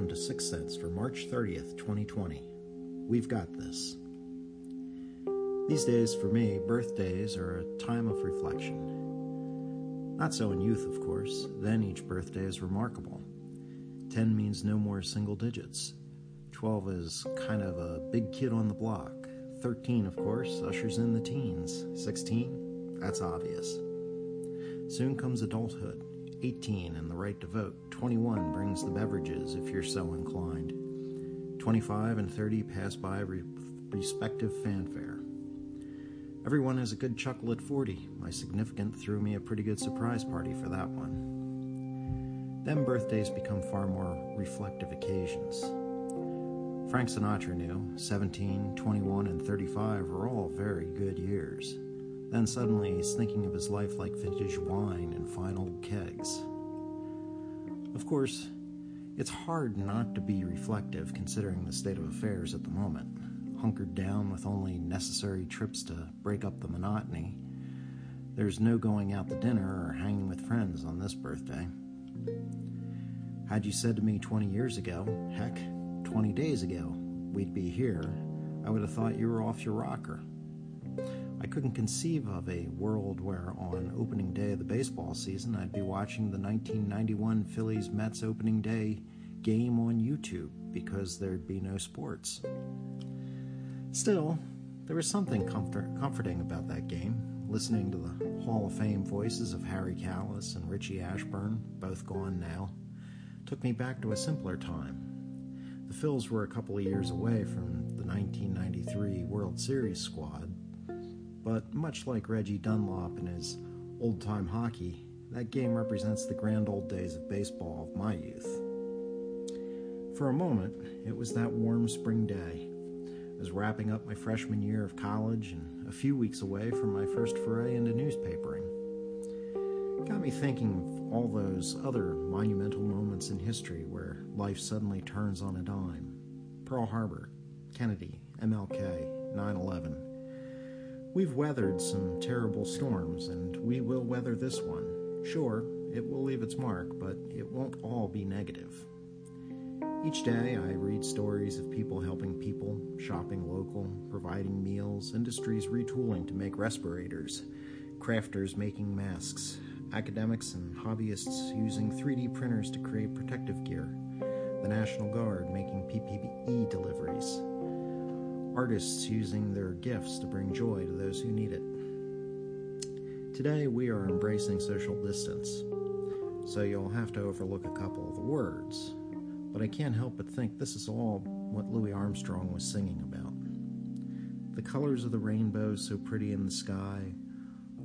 welcome to Six Cents for March 30th, 2020. We've got this. These days, for me, birthdays are a time of reflection. Not so in youth, of course, then each birthday is remarkable. 10 means no more single digits. 12 is kind of a big kid on the block. 13, of course, ushers in the teens. 16, that's obvious. Soon comes adulthood. 18 and the right to vote. 21 brings the beverages if you're so inclined. 25 and 30 pass by re- respective fanfare. Everyone has a good chuckle at 40. My significant threw me a pretty good surprise party for that one. Then birthdays become far more reflective occasions. Frank Sinatra knew 17, 21, and 35 were all very good years. Then suddenly he's thinking of his life like vintage wine old kegs. Of course, it's hard not to be reflective considering the state of affairs at the moment. Hunkered down with only necessary trips to break up the monotony. There's no going out to dinner or hanging with friends on this birthday. Had you said to me 20 years ago, heck, 20 days ago, we'd be here, I would have thought you were off your rocker. I couldn't conceive of a world where, on opening day of the baseball season, I'd be watching the 1991 Phillies Mets opening day game on YouTube because there'd be no sports. Still, there was something comfort- comforting about that game, listening to the Hall of Fame voices of Harry Kalas and Richie Ashburn, both gone now, took me back to a simpler time. The Phils were a couple of years away from the 1993 World Series squad, but much like Reggie Dunlop and his old time hockey, that game represents the grand old days of baseball of my youth. For a moment, it was that warm spring day. I was wrapping up my freshman year of college and a few weeks away from my first foray into newspapering. It got me thinking of all those other monumental moments in history where life suddenly turns on a dime Pearl Harbor, Kennedy, MLK, 9 11. We've weathered some terrible storms, and we will weather this one. Sure, it will leave its mark, but it won't all be negative. Each day, I read stories of people helping people, shopping local, providing meals, industries retooling to make respirators, crafters making masks, academics and hobbyists using 3D printers to create protective gear, the National Guard making PPE deliveries, artists using their gifts to bring joy to those who need it. Today, we are embracing social distance, so you'll have to overlook a couple of the words, but I can't help but think this is all what Louis Armstrong was singing about. The colors of the rainbow so pretty in the sky,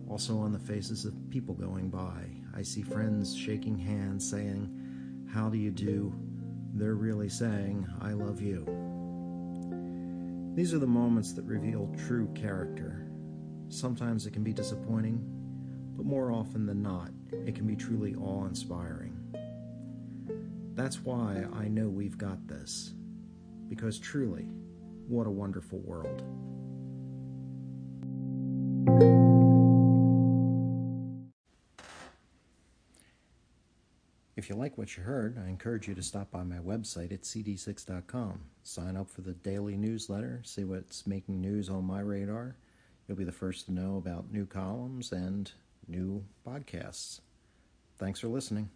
also on the faces of people going by. I see friends shaking hands, saying, How do you do? They're really saying, I love you. These are the moments that reveal true character. Sometimes it can be disappointing, but more often than not, it can be truly awe inspiring. That's why I know we've got this, because truly, what a wonderful world. If you like what you heard, I encourage you to stop by my website at cd6.com. Sign up for the daily newsletter, see what's making news on my radar. You'll be the first to know about new columns and new podcasts. Thanks for listening.